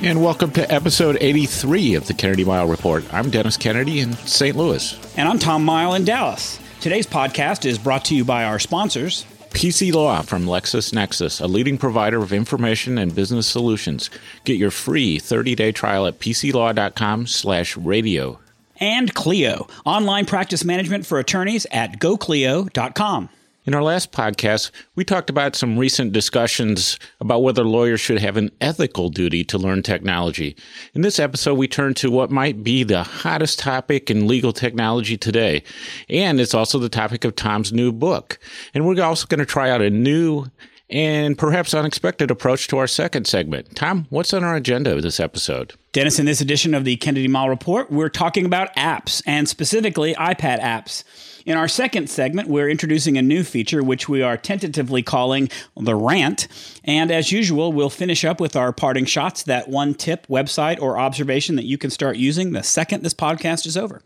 And welcome to episode 83 of the Kennedy Mighell Report. I'm Dennis Kennedy in St. Louis. And I'm Tom Mighell in Dallas. Today's podcast is brought to you by our sponsors. PC Law from LexisNexis, a leading provider of information and business solutions. Get your free 30-day trial at pclaw.com slash radio. And Clio, online practice management for attorneys at goclio.com. In our last podcast, we talked about some recent discussions about whether lawyers should have an ethical duty to learn technology. In this episode, we turn to what might be the hottest topic in legal technology today. And it's also the topic of Tom's new book. And we're also going to try out a new and perhaps unexpected approach to our second segment. Tom, what's on our agenda this episode? Dennis, in this edition of the Kennedy Mighell Report, we're talking about apps and specifically iPad apps. In our second segment, we're introducing a new feature which we are tentatively calling the rant. And as usual, we'll finish up with our parting shots that one tip, website, or observation that you can start using the second this podcast is over.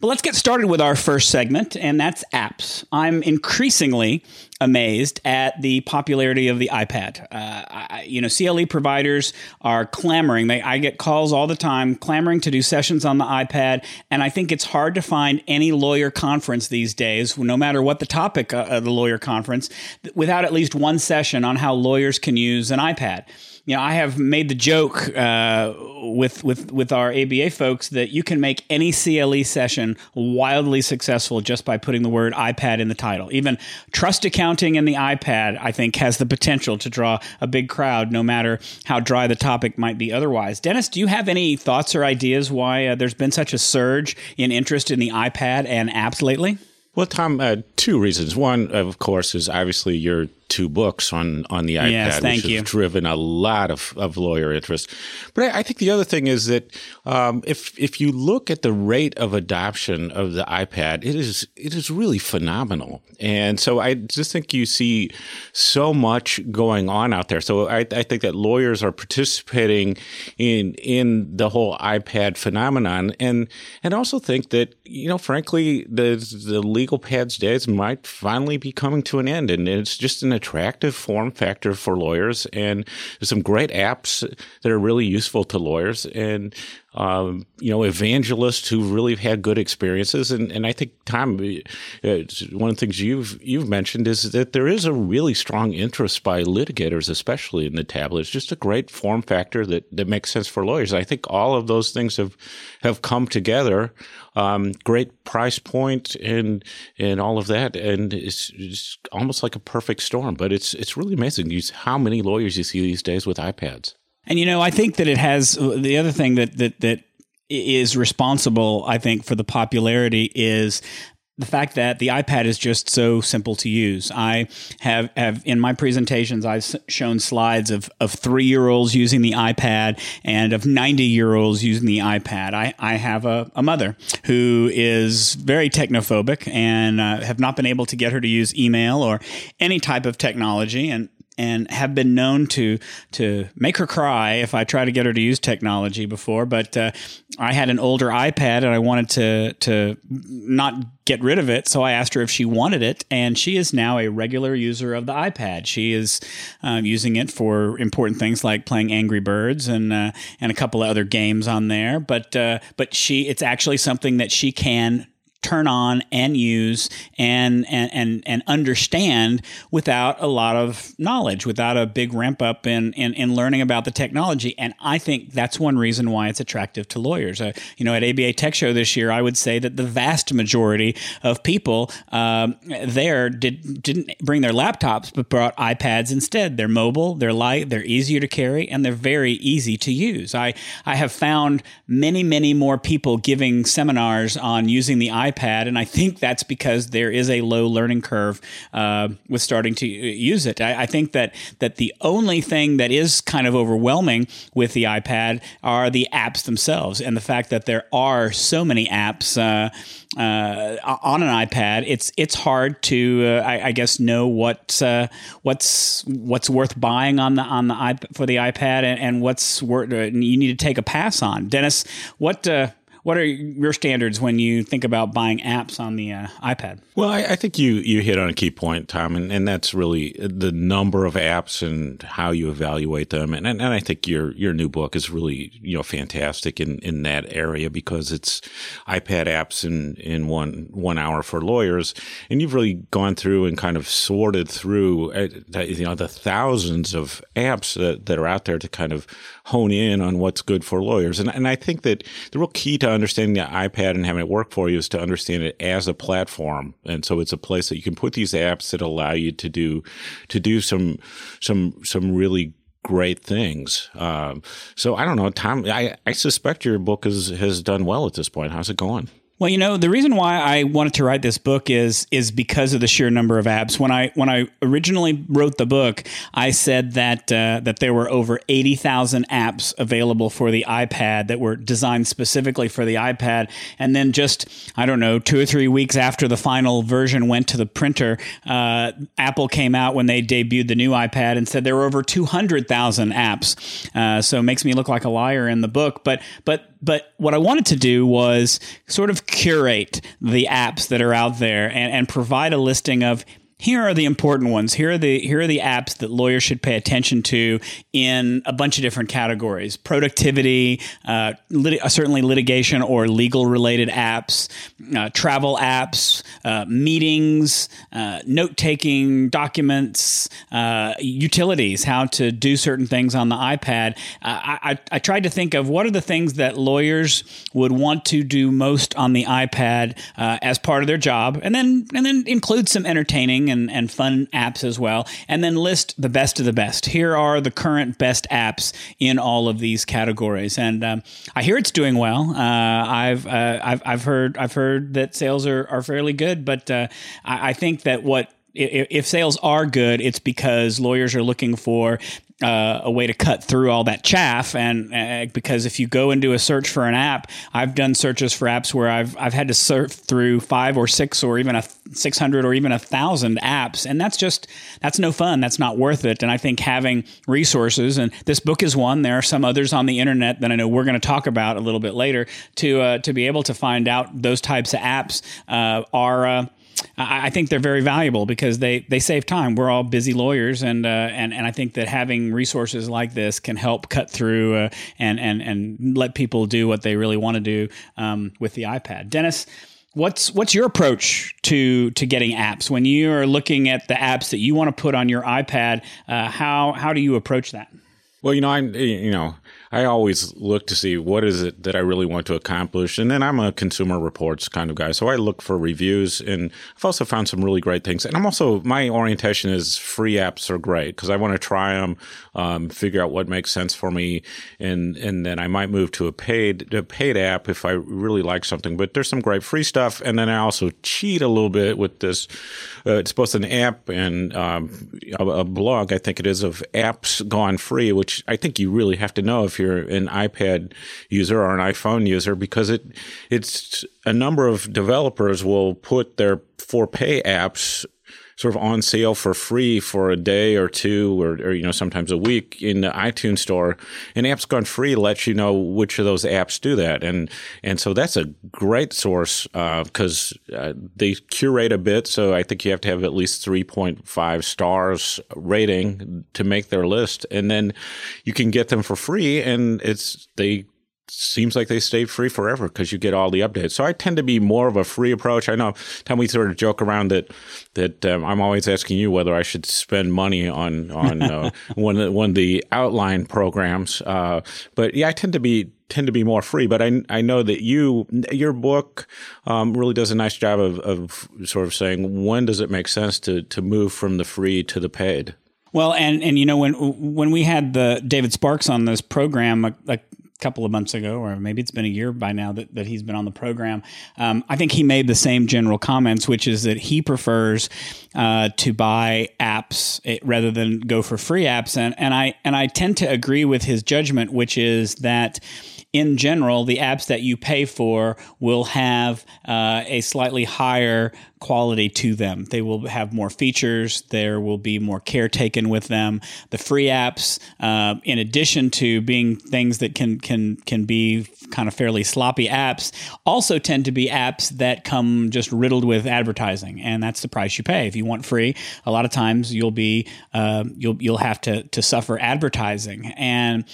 But let's get started with our first segment, and that's apps. I'm increasingly amazed at the popularity of the iPad. Uh, I, you know, CLE providers are clamoring. They, I get calls all the time clamoring to do sessions on the iPad, and I think it's hard to find any lawyer conference these days, no matter what the topic of the lawyer conference, without at least one session on how lawyers can use an iPad you know, I have made the joke uh, with with with our ABA folks that you can make any CLE session wildly successful just by putting the word iPad in the title. Even trust accounting in the iPad, I think, has the potential to draw a big crowd, no matter how dry the topic might be otherwise. Dennis, do you have any thoughts or ideas why uh, there's been such a surge in interest in the iPad and apps lately? Well, Tom, uh, two reasons. One, of course, is obviously your two books on on the iPad, yes, thank which you. have driven a lot of, of lawyer interest. But I, I think the other thing is that um, if if you look at the rate of adoption of the iPad, it is it is really phenomenal. And so I just think you see so much going on out there. So I, I think that lawyers are participating in in the whole iPad phenomenon, and and also think that you know, frankly, the the legal pads days might finally be coming to an end, and it's just an attractive form factor for lawyers. And there's some great apps that are really useful to lawyers, and um, you know, evangelists who really had good experiences. And, and I think, Tom, uh, one of the things you've you've mentioned is that there is a really strong interest by litigators, especially in the tablet. It's just a great form factor that, that makes sense for lawyers. I think all of those things have have come together. Um, great price point and and all of that, and it's, it's almost like a perfect storm. But it's it's really amazing how many lawyers you see these days with iPads. And you know, I think that it has the other thing that that that is responsible, I think, for the popularity is the fact that the iPad is just so simple to use. I have have in my presentations I've shown slides of of three year olds using the iPad and of ninety year olds using the iPad. I I have a, a mother who is very technophobic and uh, have not been able to get her to use email or any type of technology and and have been known to to make her cry if I try to get her to use technology before. But uh, I had an older iPad and I wanted to to not get rid of it, so I asked her if she wanted it, and she is now a regular user of the iPad. She is um, using it for important things like playing Angry Birds and uh, and a couple of other games on there. But uh, but she it's actually something that she can turn on and use and, and and and understand without a lot of knowledge, without a big ramp up in, in, in learning about the technology. And I think that's one reason why it's attractive to lawyers. Uh, you know, at ABA Tech Show this year, I would say that the vast majority of people um, there did didn't bring their laptops, but brought iPads instead. They're mobile, they're light, they're easier to carry, and they're very easy to use. I I have found many many more people giving seminars on using the iPad iPad, and I think that's because there is a low learning curve uh, with starting to use it. I, I, think that that the only thing that is kind of overwhelming with the iPad are the apps themselves, and the fact that there are so many apps. Uh, uh, on an iPad, it's it's hard to uh, I, I, guess know what uh, what's what's worth buying on the on the iP- for the iPad and, and what's worth uh, you need to take a pass on. Dennis, what uh, what are your standards when you think about buying apps on the uh, iPad? Well, I, I, think you you hit on a key point, Tom, and, and that's really the number of apps and how you evaluate them. And, and, and I think your your new book is really you know fantastic in, in that area because it's iPad apps in, in one one hour for lawyers, and you've really gone through and kind of sorted through uh, you know the thousands of apps that, that are out there to kind of hone in on what's good for lawyers. And and I think that the real key to understanding the iPad and having it work for you is to understand it as a platform. And so it's a place that you can put these apps that allow you to do to do some some some really great things. Um, so I don't know, Tom. I, I suspect your book is, has done well at this point. How's it going? Well, you know, the reason why I wanted to write this book is is because of the sheer number of apps. When I when I originally wrote the book, I said that uh, that there were over eighty thousand apps available for the iPad that were designed specifically for the iPad. And then just I don't know, two or three weeks after the final version went to the printer, uh, Apple came out when they debuted the new iPad and said there were over two hundred thousand apps. Uh, so it makes me look like a liar in the book. But but but what I wanted to do was sort of curate the apps that are out there and, and provide a listing of here are the important ones. Here are the here are the apps that lawyers should pay attention to in a bunch of different categories: productivity, uh, lit- uh, certainly litigation or legal related apps, uh, travel apps, uh, meetings, uh, note taking, documents, uh, utilities, how to do certain things on the iPad. I, I, I tried to think of what are the things that lawyers would want to do most on the iPad as part of their job, and then and then include some entertaining and, and fun apps as well, and then list the best of the best. Here are the current best apps in all of these categories, and um, I hear it's doing well. Uh, I've, uh, I've I've heard I've heard that sales are, are fairly good, but uh, I, I think that what if sales are good, it's because lawyers are looking for uh, a way to cut through all that chaff. And uh, because if you go and do a search for an app, I've done searches for apps where I've I've had to surf through five or six or even a six hundred or even a thousand apps, and that's just that's no fun. That's not worth it. And I think having resources, and this book is one. There are some others on the internet that I know we're going to talk about a little bit later to uh, to be able to find out those types of apps uh, are uh, I, think they're very valuable because they they save time. We're all busy lawyers, and uh, and and I think that having resources like this can help cut through uh, and and and let people do what they really want to do um, with the iPad. Dennis, what's what's your approach to to getting apps when you are looking at the apps that you want to put on your iPad? Uh, how how do you approach that? Well, you know, I you know I always look to see what is it that I really want to accomplish. And then I'm a consumer reports kind of guy. So I look for reviews and I've also found some really great things. And I'm also, my orientation is free apps are great because I want to try them, um, figure out what makes sense for me. And, and then I might move to a paid, a paid app if I really like something. But there's some great free stuff. And then I also cheat a little bit with this. Uh, it's both an app and um, a, a blog, I think it is, of apps gone free, which I think you really have to know if you're an iPad user or an iPhone user because it it's a number of developers will put their for pay apps sort of on sale for free for a day or two or, or, you know sometimes a week in the iTunes store. And apps gone free lets you know which of those apps do that. And and so that's a great source because uh, uh, they curate a bit. So I think you have to have at least 3.5 stars rating to make their list. And then you can get them for free and it's they seems like they stay free forever because you get all the updates. So I tend to be more of a free approach. I know, Tom, we sort of joke around that that um, I'm always asking you whether I should spend money on on uh, one of the, one of the outline programs. Uh, but yeah, I tend to be tend to be more free. But I I know that you your book um, really does a nice job of, of sort of saying when does it make sense to to move from the free to the paid. Well, and and you know when when we had the David Sparks on this program a, a couple of months ago, or maybe it's been a year by now that, that he's been on the program. Um, I think he made the same general comments, which is that he prefers uh, to buy apps eh, rather than go for free apps, and and I and I tend to agree with his judgment, which is that in general, the apps that you pay for will have uh, a slightly higher quality to them. They will have more features. There will be more care taken with them. The free apps, uh, in addition to being things that can can can be kind of fairly sloppy apps, also tend to be apps that come just riddled with advertising, and that's the price you pay. If you want free, a lot of times you'll be uh, you'll you'll have to to suffer advertising, and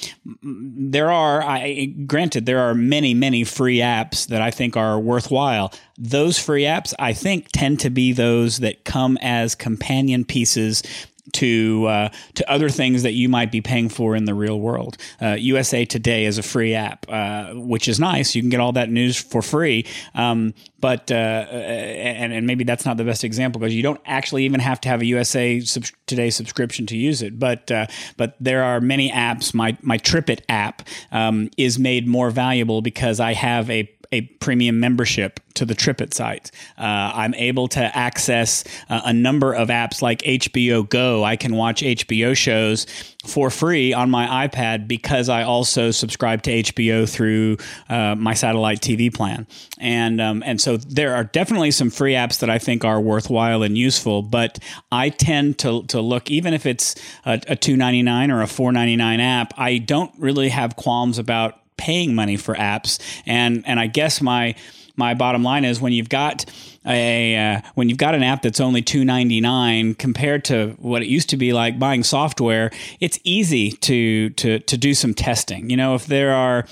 there are I granted there are many many free apps that I think are worthwhile. Those free apps I think tend to be those that come as companion pieces to uh, to other things that you might be paying for in the real world. Uh, USA Today is a free app, uh, which is nice. You can get all that news for free. Um, but uh, and, and maybe that's not the best example because you don't actually even have to have a USA sub- Today subscription to use it. But uh, but there are many apps. My my TripIt app um, is made more valuable because I have a a premium membership to the TripIt site. Uh, I'm able to access uh, a number of apps like HBO Go. I can watch HBO shows for free on my iPad because I also subscribe to HBO through uh, my satellite TV plan. And um, and so there are definitely some free apps that I think are worthwhile and useful. But I tend to to look even if it's a, a two ninety nine or a four ninety nine app. I don't really have qualms about paying money for apps. And and I guess my my bottom line is when you've got a uh, when you've got an app that's only 2.99 compared to what it used to be like buying software it's easy to to to do some testing you know if there are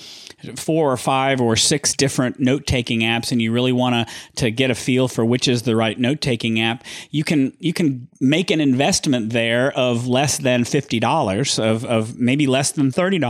four or five or six different note-taking apps and you really want to to get a feel for which is the right note-taking app you can you can make an investment there of less than $50 of of maybe less than $30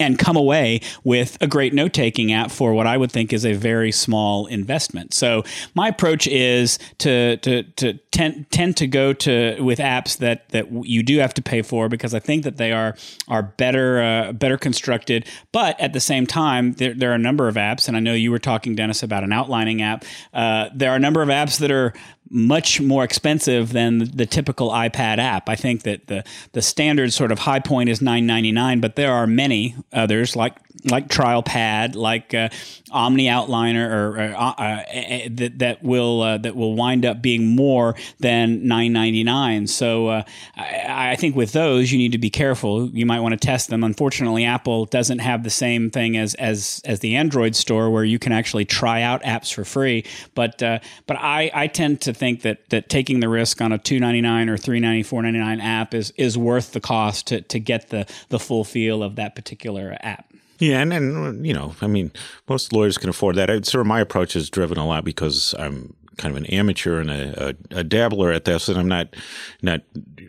and come away with a great note taking app for what I would think is a very small investment. So my approach is to to to tend, tend to go to with apps that that you do have to pay for because I think that they are are better uh, better constructed. But at the same time, there, there are a number of apps, and I know you were talking, Dennis, about an outlining app. Uh, there are a number of apps that are much more expensive than the typical iPad app. I think that the the standard sort of high point is nine ninety nine, but there are many others like like TrialPad, like uh, Omni Outliner, or, or uh, uh, that that will uh, that will wind up being more than nine ninety nine. So uh, I, I, think with those you need to be careful. You might want to test them. Unfortunately, Apple doesn't have the same thing as as as the Android store where you can actually try out apps for free. But but I, I tend to think that that taking the risk on a two ninety nine or three ninety four ninety nine app is is worth the cost to to get the the full feel of that particular app. Yeah, and, and you know, I mean, most lawyers can afford that. It's sort of my approach is driven a lot because I'm kind of an amateur and a, a, a, dabbler at this, and I'm not not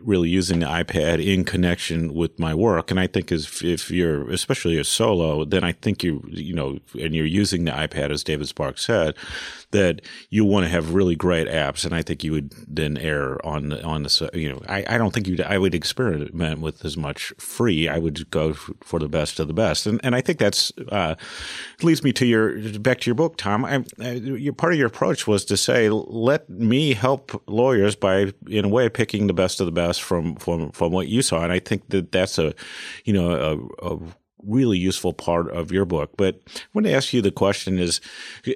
really using the iPad in connection with my work. And I think if if you're especially a solo, then I think you you know, and you're using the iPad as David Sparks said, that you want to have really great apps, and I think you would then err on the on the you know I, I don't think you I would experiment with as much free. I would go for the best of the best, and and I think that's uh, leads me to your back to your book, Tom. I, I, your part of your approach was to say let me help lawyers by in a way picking the best of the best from from from what you saw, and I think that that's a you know a, a really useful part of your book. But I want to ask you the question is,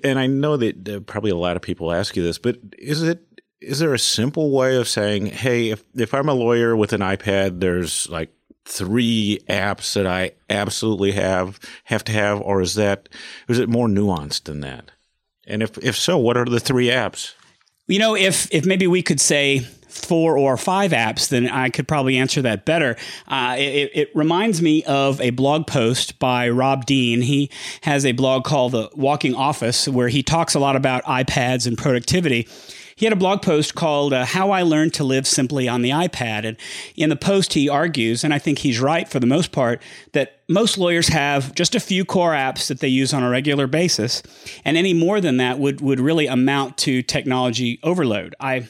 and I know that uh, probably a lot of people ask you this, but is it is there a simple way of saying, hey, if if I'm a lawyer with an iPad, there's like three apps that I absolutely have have to have, or is that is it more nuanced than that? And if if so, what are the three apps? You know, if if maybe we could say four or five apps, then I could probably answer that better. Uh, it, it, reminds me of a blog post by Rob Dean. He has a blog called The Walking Office where he talks a lot about iPads and productivity. He had a blog post called uh, How I Learned to Live Simply on the iPad. And in the post, he argues, and I think he's right for the most part, that most lawyers have just a few core apps that they use on a regular basis. And any more than that would, would really amount to technology overload. I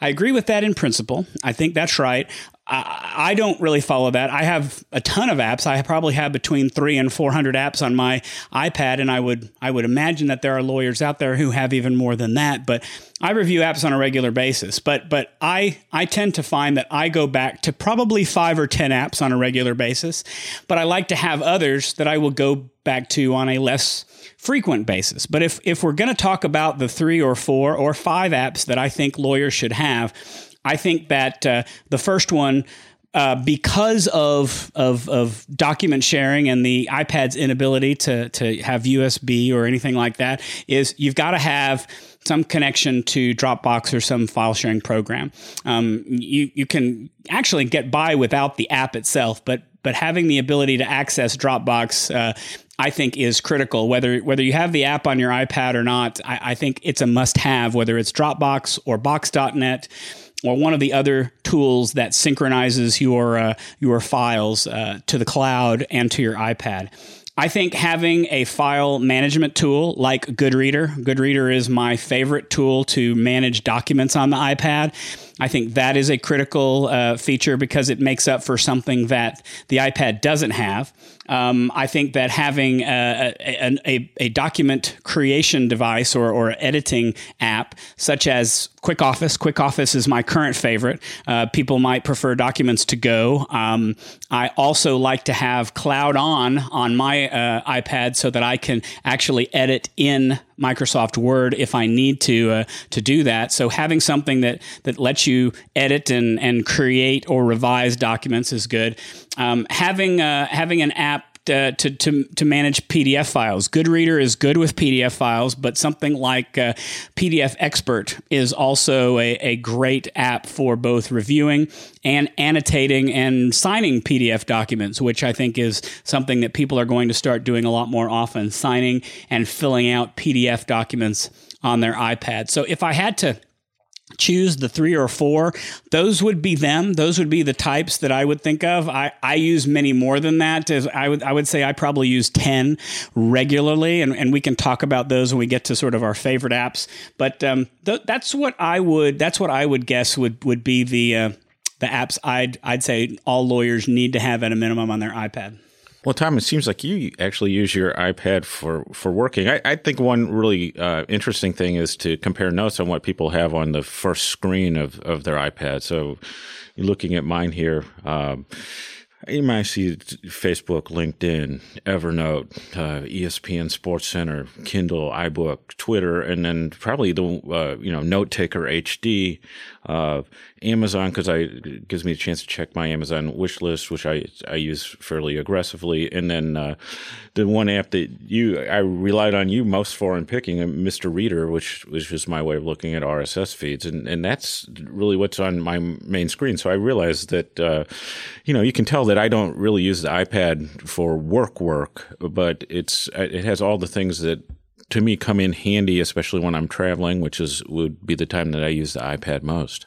I agree with that in principle. I think that's right. I, don't really follow that. I have a ton of apps. I probably have between three and four hundred apps on my iPad, and I would I would imagine that there are lawyers out there who have even more than that. But I review apps on a regular basis. But but I I tend to find that I go back to probably five or ten apps on a regular basis. But I like to have others that I will go back to on a less frequent basis. But if if we're going to talk about the three or four or five apps that I think lawyers should have I think that uh, the first one, uh, because of, of, of document sharing and the iPad's inability to to have USB or anything like that, is you've got to have some connection to Dropbox or some file sharing program. Um, you you can actually get by without the app itself, but but having the ability to access Dropbox. Uh, I think is critical. Whether whether you have the app on your iPad or not, I, I think it's a must-have. Whether it's Dropbox or Box.net, or one of the other tools that synchronizes your uh, your files uh, to the cloud and to your iPad. I think having a file management tool like Goodreader, Goodreader is my favorite tool to manage documents on the iPad. I think that is a critical uh, feature because it makes up for something that the iPad doesn't have. Um, I think that having a, a, a, a, document creation device or, or editing app, such as Quick Office, Quick Office is my current favorite. Uh, people might prefer documents to go. Um, I also like to have Cloud On on my uh, iPad so that I can actually edit in Microsoft Word if I need to uh, to do that. So having something that that lets you edit and and create or revise documents is good. Um, having uh, having an app uh, to, to, to manage PDF files. Goodreader is good with PDF files, but something like uh, PDF Expert is also a, a great app for both reviewing and annotating and signing PDF documents, which I think is something that people are going to start doing a lot more often, signing and filling out PDF documents on their iPad. So if I had to choose the three or four, those would be them. Those would be the types that I would think of. I, I use many more than that. As I would I would say I probably use 10 regularly, and, and we can talk about those when we get to sort of our favorite apps. But um, th- that's what I would that's what I would guess would would be the uh, the apps I'd I'd say all lawyers need to have at a minimum on their iPad. Well, Tom, it seems like you actually use your iPad for, for working. I, I think one really uh, interesting thing is to compare notes on what people have on the first screen of, of their iPad. So, looking at mine here, um, you might see Facebook, LinkedIn, Evernote, uh, ESPN Sports Center, Kindle, iBook, Twitter, and then probably the uh, you know Note Taker HD, uh, Amazon because I it gives me a chance to check my Amazon wish list, which I I use fairly aggressively, and then uh, the one app that you I relied on you most for in picking, uh, Mr. Reader, which was just my way of looking at RSS feeds, and and that's really what's on my main screen. So I realized that uh, you know you can tell that I don't really use the iPad for work work, but it's it has all the things that to me come in handy, especially when I'm traveling, which is would be the time that I use the iPad most.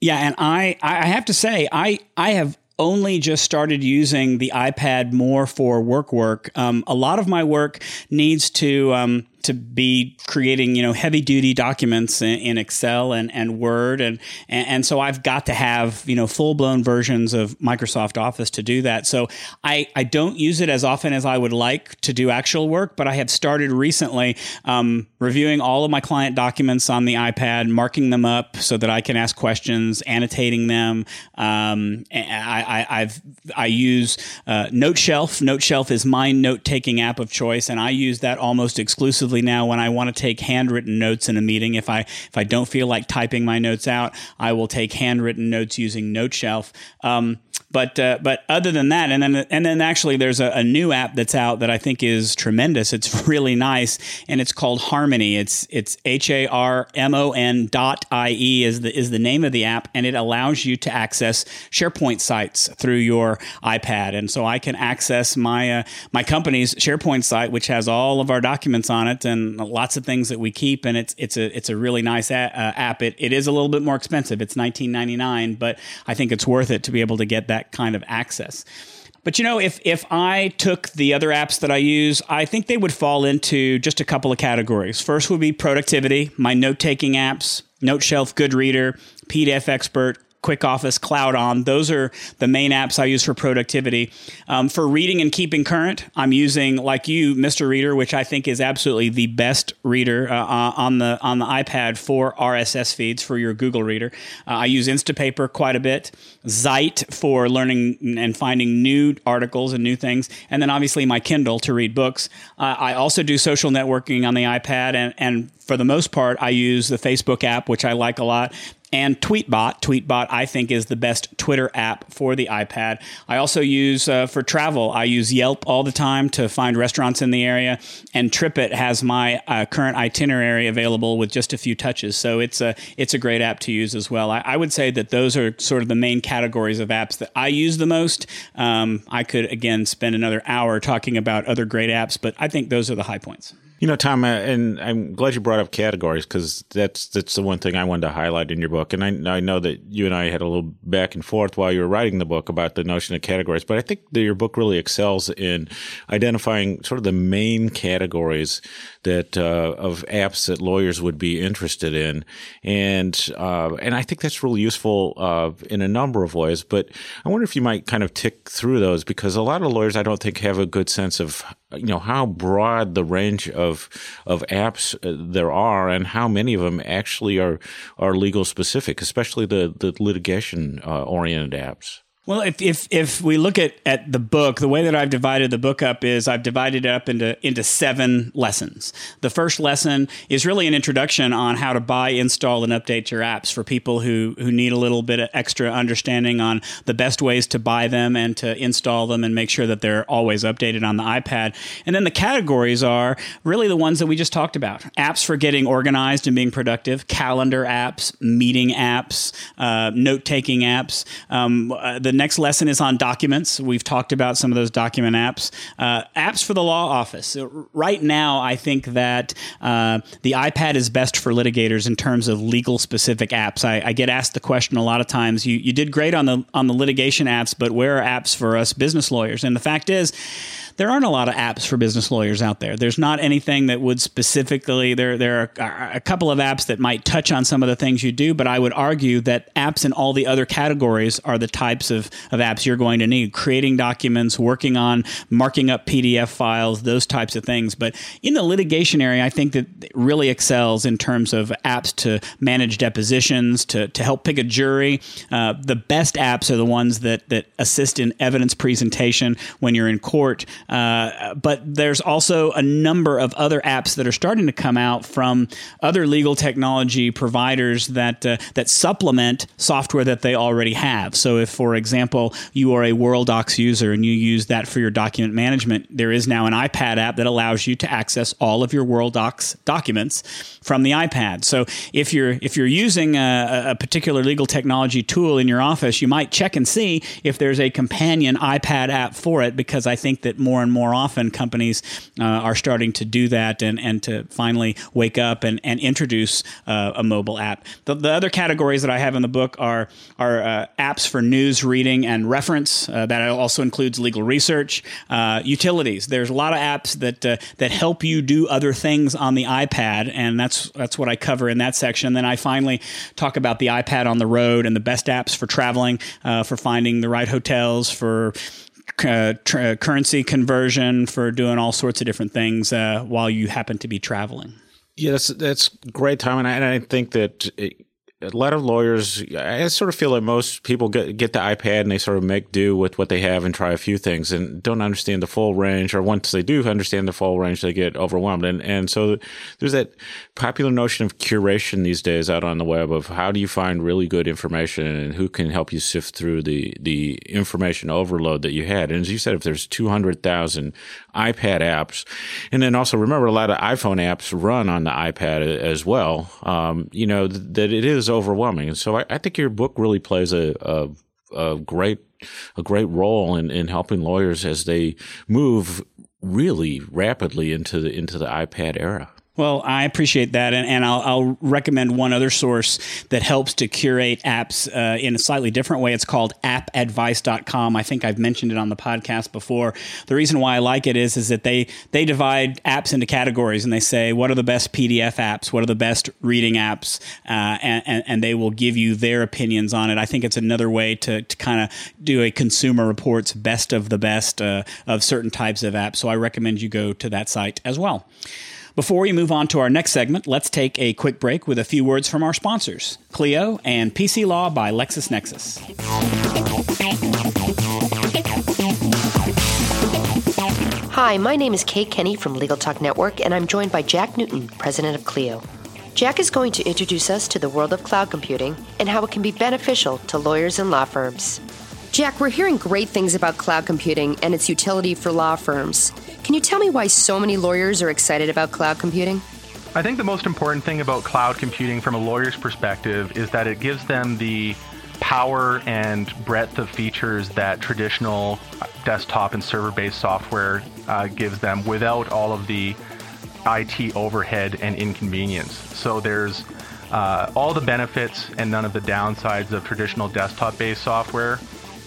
Yeah, and I I have to say I I have only just started using the iPad more for work work. Um, a lot of my work needs to um, to be creating you know heavy duty documents in, in Excel and, and Word and, and, and so I've got to have you know full blown versions of Microsoft Office to do that. So I I don't use it as often as I would like to do actual work, but I have started recently um, reviewing all of my client documents on the iPad, marking them up so that I can ask questions, annotating them. Um, I, I have I use uh, NoteShelf. NoteShelf is my note taking app of choice, and I use that almost exclusively exclusively now when I want to take handwritten notes in a meeting. If I if I don't feel like typing my notes out, I will take handwritten notes using NoteShelf. Um, but uh, but other than that, and then and then actually there's a, a, new app that's out that I think is tremendous. It's really nice, and it's called Harmony. It's it's H A R M O N dot I E is the is the name of the app, and it allows you to access SharePoint sites through your iPad. And so I can access my uh, my company's SharePoint site, which has all of our documents on it and lots of things that we keep. And it's it's a it's a really nice a- uh, app. It it is a little bit more expensive. It's 19.99, but I think it's worth it to be able to get that that kind of access. But you know, if if I took the other apps that I use, I think they would fall into just a couple of categories. First would be productivity, my note taking apps, NoteShelf, Goodreader, PDF Expert, Quick Office, Cloud On. Those are the main apps I use for productivity. Um, for reading and keeping current, I'm using, like you, Mr. Reader, which I think is absolutely the best reader uh, uh on the on the iPad for RSS feeds for your Google Reader. Uh, I use Instapaper quite a bit, Zite for learning and finding new articles and new things, and then obviously my Kindle to read books. Uh, I also do social networking on the iPad, and, and for the most part, I use the Facebook app, which I like a lot and Tweetbot. Tweetbot, I think, is the best Twitter app for the iPad. I also use uh, for travel. I use Yelp all the time to find restaurants in the area, and TripIt has my uh, current itinerary available with just a few touches. So it's a it's a great app to use as well. I, I would say that those are sort of the main categories of apps that I use the most. Um, I could again spend another hour talking about other great apps, but I think those are the high points. You know, Tom, uh, and I'm glad you brought up categories because that's that's the one thing I wanted to highlight in your book. And I, I know that you and I had a little back and forth while you were writing the book about the notion of categories, but I think that your book really excels in identifying sort of the main categories that uh, of apps that lawyers would be interested in, and uh, and I think that's really useful uh, in a number of ways. But I wonder if you might kind of tick through those because a lot of lawyers I don't think have a good sense of you know how broad the range of of apps uh, there are and how many of them actually are are legal specific, especially the the litigation uh, oriented apps. Well, if, if if we look at, at the book, the way that I've divided the book up is I've divided it up into into seven lessons. The first lesson is really an introduction on how to buy, install, and update your apps for people who who need a little bit of extra understanding on the best ways to buy them and to install them and make sure that they're always updated on the iPad. And then the categories are really the ones that we just talked about: apps for getting organized and being productive, calendar apps, meeting apps, uh, note taking apps. Um, uh, the next lesson is on documents. We've talked about some of those document apps. Uh, apps for the law office. Right now, I think that uh, the iPad is best for litigators in terms of legal specific apps. I, I, get asked the question a lot of times. You you did great on the on the litigation apps, but where are apps for us business lawyers? And the fact is there aren't a lot of apps for business lawyers out there. There's not anything that would specifically there there are a couple of apps that might touch on some of the things you do, but I would argue that apps in all the other categories are the types of, of apps you're going to need. Creating documents, working on marking up PDF files, those types of things. But in the litigation area, I think that really excels in terms of apps to manage depositions, to, to help pick a jury. Uh, the best apps are the ones that that assist in evidence presentation when you're in court. Uh, but there's also a number of other apps that are starting to come out from other legal technology providers that uh, that supplement software that they already have. So, if, for example, you are a Worldox user and you use that for your document management, there is now an iPad app that allows you to access all of your Worldox documents from the iPad. So, if you're if you're using a, a particular legal technology tool in your office, you might check and see if there's a companion iPad app for it, because I think that more more and more often companies uh, are starting to do that and, and to finally wake up and, and introduce uh, a mobile app. The, the, other categories that I have in the book are, are uh, apps for news reading and reference. Uh, that also includes legal research, uh, utilities. There's a lot of apps that, uh, that help you do other things on the iPad, and that's, that's what I cover in that section. And Then I finally talk about the iPad on the road and the best apps for traveling, for finding the right hotels, for uh, tr- currency conversion, for doing all sorts of different things uh, while you happen to be traveling. Yeah, that's that's great, Tom, and I, and I think that it, a lot of lawyers, I sort of feel like most people get, get the iPad and they sort of make do with what they have and try a few things and don't understand the full range. Or once they do understand the full range, they get overwhelmed. And, and so there's that popular notion of curation these days out on the web of how do you find really good information and who can help you sift through the, the information overload that you had. And as you said, if there's 200,000 iPad apps, and then also remember a lot of iPhone apps run on the iPad as well, um, you know, that it is overwhelming. And so I, I think your book really plays a, a, a great a great role in, in helping lawyers as they move really rapidly into the into the iPad era. Well, I appreciate that, and, and I'll, I'll, recommend one other source that helps to curate apps uh, in a slightly different way. It's called AppAdvice.com. I think I've mentioned it on the podcast before. The reason why I like it is is that they they divide apps into categories, and they say what are the best PDF apps, what are the best reading apps, uh, and, and, and they will give you their opinions on it. I think it's another way to, to kind of do a consumer reports best of the best uh, of certain types of apps. So I recommend you go to that site as well. Before we move on to our next segment, let's take a quick break with a few words from our sponsors Clio and PC Law by LexisNexis. Hi, my name is Kate Kenny from Legal Talk Network, and I'm joined by Jack Newton, president of Clio. Jack is going to introduce us to the world of cloud computing and how it can be beneficial to lawyers and law firms. Jack, we're hearing great things about cloud computing and its utility for law firms. Can you tell me why so many lawyers are excited about cloud computing? I think the most important thing about cloud computing from a lawyer's perspective is that it gives them the power and breadth of features that traditional desktop and server based software uh, gives them without all of the IT overhead and inconvenience. So there's uh, all the benefits and none of the downsides of traditional desktop based software.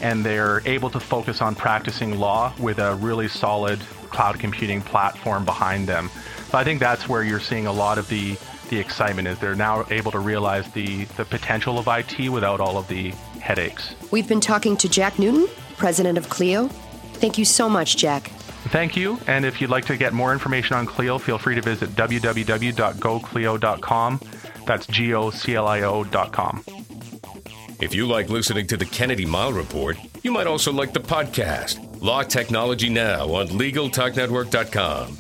And they're able to focus on practicing law with a really solid cloud computing platform behind them. So I think that's where you're seeing a lot of the the excitement is they're now able to realize the the potential of IT without all of the headaches. We've been talking to Jack Newton, president of Clio. Thank you so much, Jack. Thank you. And if you'd like to get more information on Clio, feel free to visit www.goclio.com. That's G O C L I O.com. If you like listening to the Kennedy Mighell Report, you might also like the podcast, Law Technology Now, on LegalTalkNetwork.com.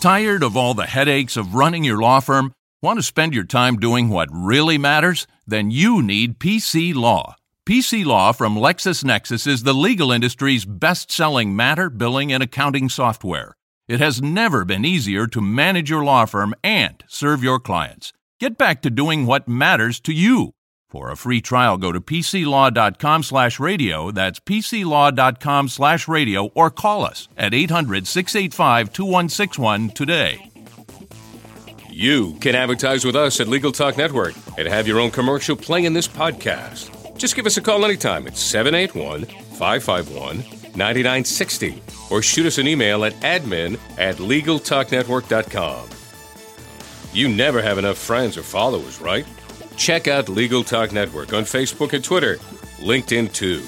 Tired of all the headaches of running your law firm? Want to spend your time doing what really matters? Then you need PC Law. PC Law from LexisNexis is the legal industry's best selling matter, billing, and accounting software. It has never been easier to manage your law firm and serve your clients. Get back to doing what matters to you. For a free trial, go to pclaw.com slash radio. That's pclaw.com slash radio or call us at 800 685 2161 today. You can advertise with us at Legal Talk Network and have your own commercial play in this podcast. Just give us a call anytime at 781 551 9960 or shoot us an email at admin at LegalTalkNetwork.com. You never have enough friends or followers, right? Check out Legal Talk Network on Facebook and Twitter, LinkedIn too.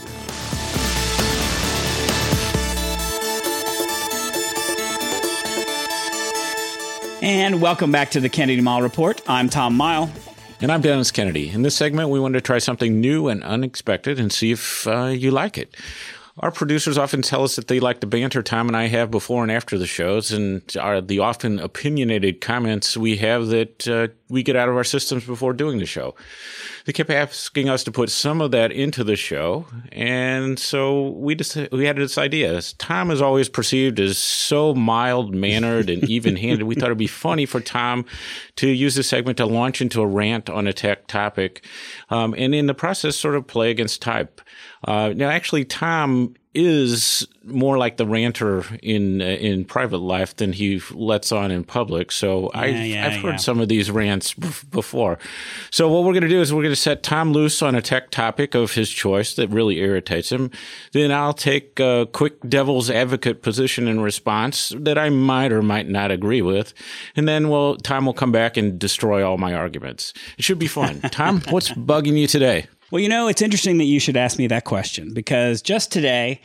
And welcome back to the Kennedy Mighell Report. I'm Tom Mighell. And I'm Dennis Kennedy. In this segment, we wanted to try something new and unexpected and see if uh, you like it. Our producers often tell us that they like the banter Tom and I have before and after the shows, and are the often opinionated comments we have that uh, we get out of our systems before doing the show. They kept asking us to put some of that into the show, and so we just we had this idea. Tom is always perceived as so mild mannered and even handed. we thought it'd be funny for Tom to use this segment to launch into a rant on a tech topic, um, and in the process, sort of play against type. Uh, now, actually, Tom is more like the ranter in uh, in private life than he lets on in public. So yeah, I've, yeah, I've heard yeah. some of these rants b- before. So what we're going to do is we're going to set Tom loose on a tech topic of his choice that really irritates him. Then I'll take a quick devil's advocate position in response that I might or might not agree with, and then well, Tom will come back and destroy all my arguments. It should be fun. Tom, what's bugging you today? Well, you know, it's interesting that you should ask me that question because just today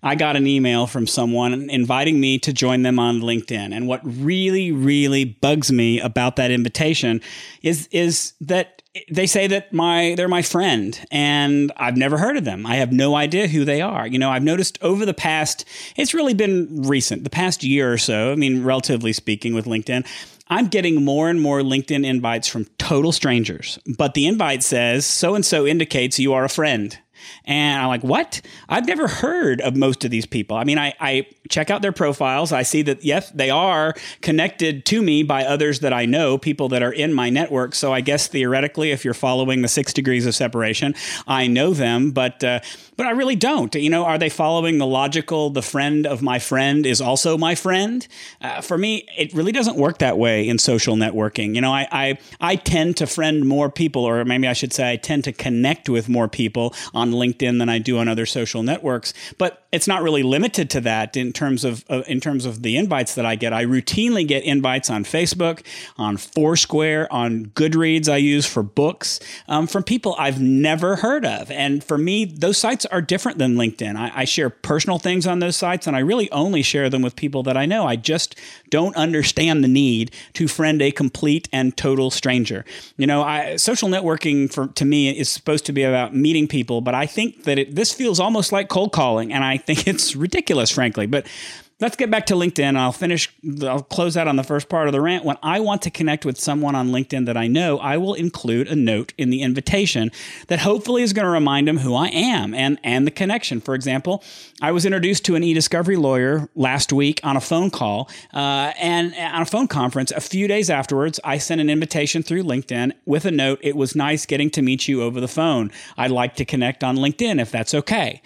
I got an email from someone inviting me to join them on LinkedIn. And what really, really bugs me about that invitation is is that they say that my they're my friend and I've never heard of them. I have no idea who they are. You know, I've noticed over the past it's really been recent, the past year or so, I mean relatively speaking with LinkedIn, I'm getting more and more LinkedIn invites from total strangers, but the invite says so and so indicates you are a friend. And I'm like, what? I've never heard of most of these people. I mean, I, I check out their profiles. I see that, yes, they are connected to me by others that I know, people that are in my network. So I guess theoretically, if you're following the six degrees of separation, I know them, but, uh, but I really don't. You know, are they following the logical, the friend of my friend is also my friend? Uh, for me, it really doesn't work that way in social networking. You know, I, I, I tend to friend more people, or maybe I should say I tend to connect with more people on LinkedIn than I do on other social networks. But it's not really limited to that in terms of uh, in terms of the invites that I get. I routinely get invites on Facebook, on Foursquare, on Goodreads. I use for books um, from people I've never heard of, and for me, those sites are different than LinkedIn. I, I share personal things on those sites, and I really only share them with people that I know. I just don't understand the need to friend a complete and total stranger. You know, I, social networking for to me is supposed to be about meeting people, but I think that it, this feels almost like cold calling, and I think it's ridiculous, frankly. But let's get back to LinkedIn. I'll finish, I'll close out on the first part of the rant. When I want to connect with someone on LinkedIn that I know, I will include a note in the invitation that hopefully is going to remind them who I am and, and the connection. For example, I was introduced to an e-discovery lawyer last week on a phone call uh, and on a phone conference. A few days afterwards, I sent an invitation through LinkedIn with a note. It was nice getting to meet you over the phone. I'd like to connect on LinkedIn if that's okay.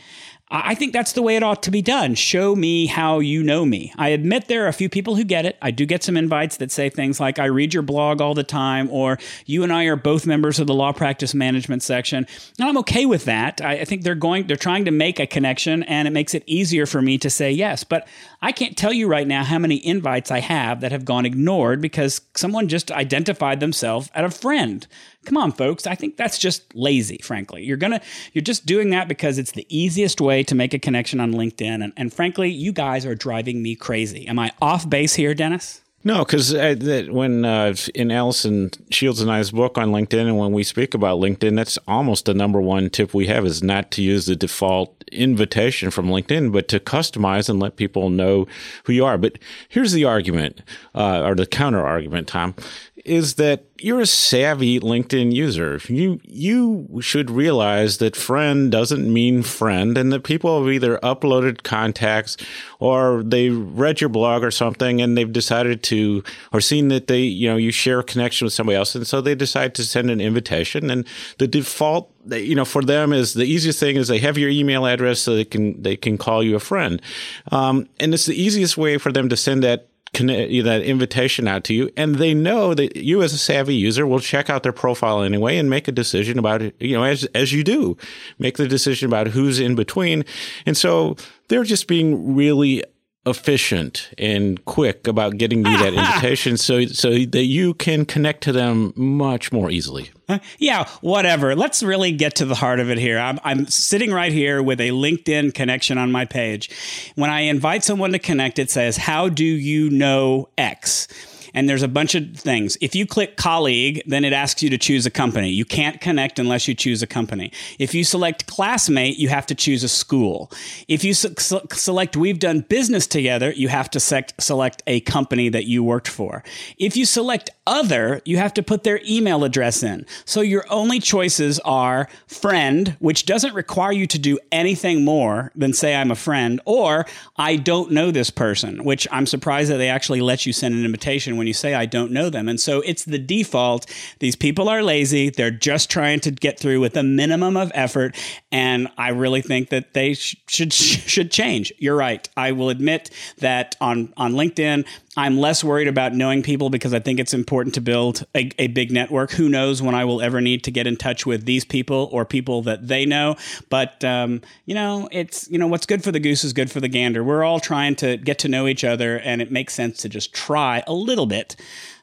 I think that's the way it ought to be done. Show me how you know me. I admit there are a few people who get it. I do get some invites that say things like, I read your blog all the time, or you and I are both members of the law practice management section. And I'm okay with that. I, think they're going, they're trying to make a connection and it makes it easier for me to say yes. But I can't tell you right now how many invites I have that have gone ignored because someone just identified themselves as a friend. Come on, folks. I think that's just lazy, frankly. You're gonna you're just doing that because it's the easiest way to make a connection on LinkedIn. And, and frankly, you guys are driving me crazy. Am I off base here, Dennis? No, because uh, when uh, in Allison Shields and I's book on LinkedIn, and when we speak about LinkedIn, that's almost the number one tip we have is not to use the default invitation from LinkedIn, but to customize and let people know who you are. But here's the argument, uh, or the counter argument, Tom, is that you're a savvy LinkedIn user. You you should realize that friend doesn't mean friend, and that people have either uploaded contacts or they read your blog or something, and they've decided to or seen that they you know you share a connection with somebody else, and so they decide to send an invitation. And the default you know for them is the easiest thing is they have your email address so they can they can call you a friend, um, and it's the easiest way for them to send that that invitation out to you, and they know that you, as a savvy user, will check out their profile anyway and make a decision about it. You know, as as you do, make the decision about who's in between, and so they're just being really efficient and quick about getting you that invitation so so that you can connect to them much more easily. Yeah, whatever. Let's really get to the heart of it here. I'm, I'm sitting right here with a LinkedIn connection on my page. When I invite someone to connect, it says, How do you know X? And there's a bunch of things. If you click colleague, then it asks you to choose a company. You can't connect unless you choose a company. If you select classmate, you have to choose a school. If you select we've done business together, you have to select a company that you worked for. If you select other, you have to put their email address in. So your only choices are friend, which doesn't require you to do anything more than say I'm a friend, or I don't know this person, which I'm surprised that they actually let you send an invitation when you say I don't know them. And so it's the default. These people are lazy. They're just trying to get through with a minimum of effort. And I really think that they sh- should should change. You're right. I will admit that on on LinkedIn, I'm less worried about knowing people because I think it's important to build a, a, big network. Who knows when I will ever need to get in touch with these people or people that they know? But um, you know, it's you know what's good for the goose is good for the gander. We're all trying to get to know each other, and it makes sense to just try a little bit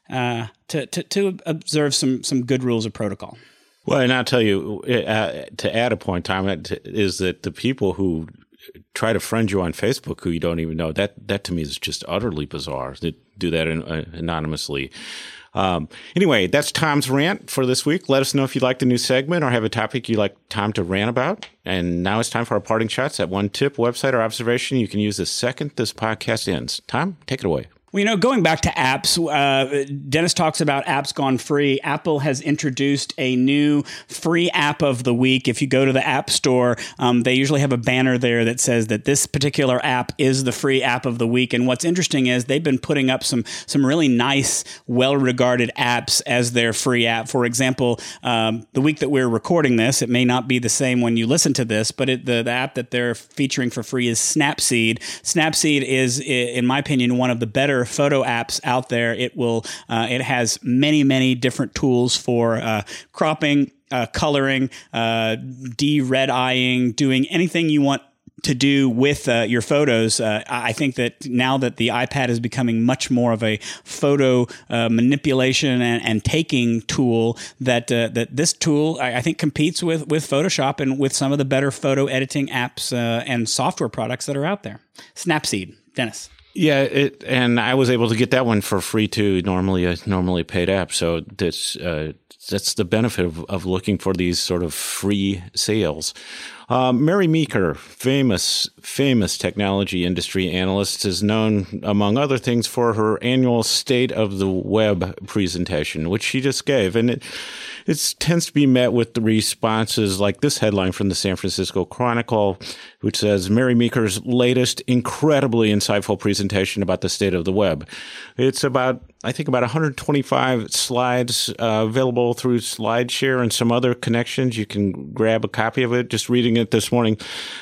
uh, to, to to observe some some good rules of protocol. Well, and I'll tell you uh, to add a point, Tom, is that the people who try to friend you on Facebook who you don't even know. That that to me is just utterly bizarre. To do that in, uh, anonymously. Um, anyway, that's Tom's rant for this week. Let us know if you like the new segment or have a topic you'd like Tom to rant about. And now it's time for our parting shots. At one tip, website, or observation you can use the second this podcast ends. Tom, take it away. Well, you know, going back to apps, uh, Dennis talks about apps gone free. Apple has introduced a new free app of the week. If you go to the App Store, um, they usually have a banner there that says that this particular app is the free app of the week. And what's interesting is they've been putting up some some really nice, well-regarded apps as their free app. For example, um, the week that we're recording this, it may not be the same when you listen to this, but it, the, the app that they're featuring for free is Snapseed. Snapseed is, in my opinion, one of the better photo apps out there. It will uh, it has many many different tools for uh, cropping, uh, coloring, de red eyeing, doing anything you want to do with uh, your photos. Uh, I think that now that the iPad is becoming much more of a photo uh, manipulation and, and, taking tool, that that this tool I, I, think competes with with Photoshop and with some of the better photo editing apps and software products that are out there. Snapseed, Dennis. Yeah, it, and I was able to get that one for free too. Normally, a normally paid app, so that's uh, that's the benefit of, of looking for these sort of free sales. Um, Mary Meeker, famous, famous technology industry analyst, is known, among other things, for her annual State of the Web presentation, which she just gave. And it, it tends to be met with the responses like this headline from the San Francisco Chronicle, which says Mary Meeker's latest incredibly insightful presentation about the state of the web. It's about I think about 125 slides uh, available through SlideShare and some other connections. You can grab a copy of it. Just reading it this morning,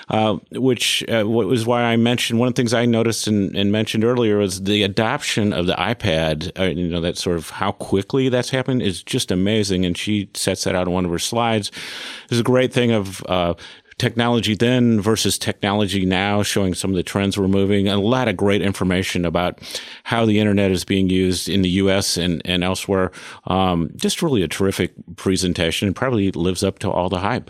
uh, which uh, was why I mentioned one of the things I noticed and, and mentioned earlier was the adoption of the iPad. Uh, you know that sort of how quickly that's happened is just amazing. And she sets that out on one of her slides. There's a great thing of uh, technology then versus technology now, showing some of the trends we're moving, a lot of great information about how the internet is being used in the U.S. and, and elsewhere. Um, just really a terrific presentation and probably lives up to all the hype.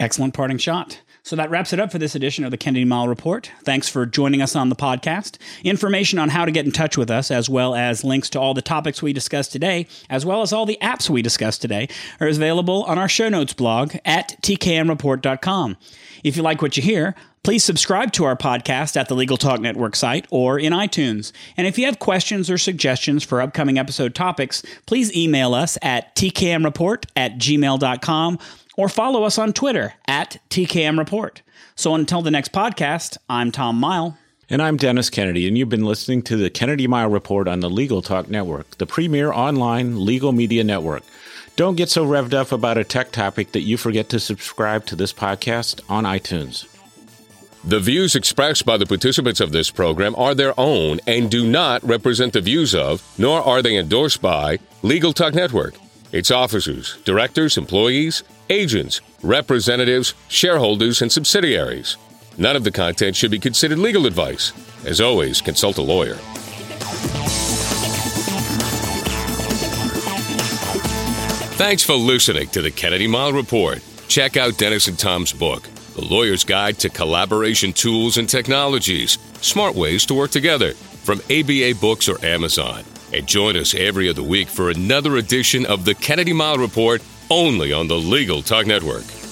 Excellent parting shot. So that wraps it up for this edition of the Kennedy Mighell Report. Thanks for joining us on the podcast. Information on how to get in touch with us, as well as links to all the topics we discussed today, as well as all the apps we discussed today, are available on our show notes blog at tkmreport.com. If you like what you hear, Please subscribe to our podcast at the Legal Talk Network site or in iTunes. And if you have questions or suggestions for upcoming episode topics, please email us at tkmreport at gmail.com or follow us on Twitter at TKM Report. So until the next podcast, I'm Tom Mighell. And I'm Dennis Kennedy, and you've been listening to the Kennedy Mighell Report on the Legal Talk Network, the premier online legal media network. Don't get so revved up about a tech topic that you forget to subscribe to this podcast on iTunes. The views expressed by the participants of this program are their own and do not represent the views of, nor are they endorsed by, Legal Talk Network, its officers, directors, employees, agents, representatives, shareholders, and subsidiaries. None of the content should be considered legal advice. As always, consult a lawyer. Thanks for listening to the Kennedy Mighell Report. Check out Dennis and Tom's book, The Lawyer's Guide to Collaboration Tools and Technologies Smart Ways to Work Together, from ABA Books or Amazon. And join us every other week for another edition of the Kennedy Mighell Report only on the Legal Talk Network.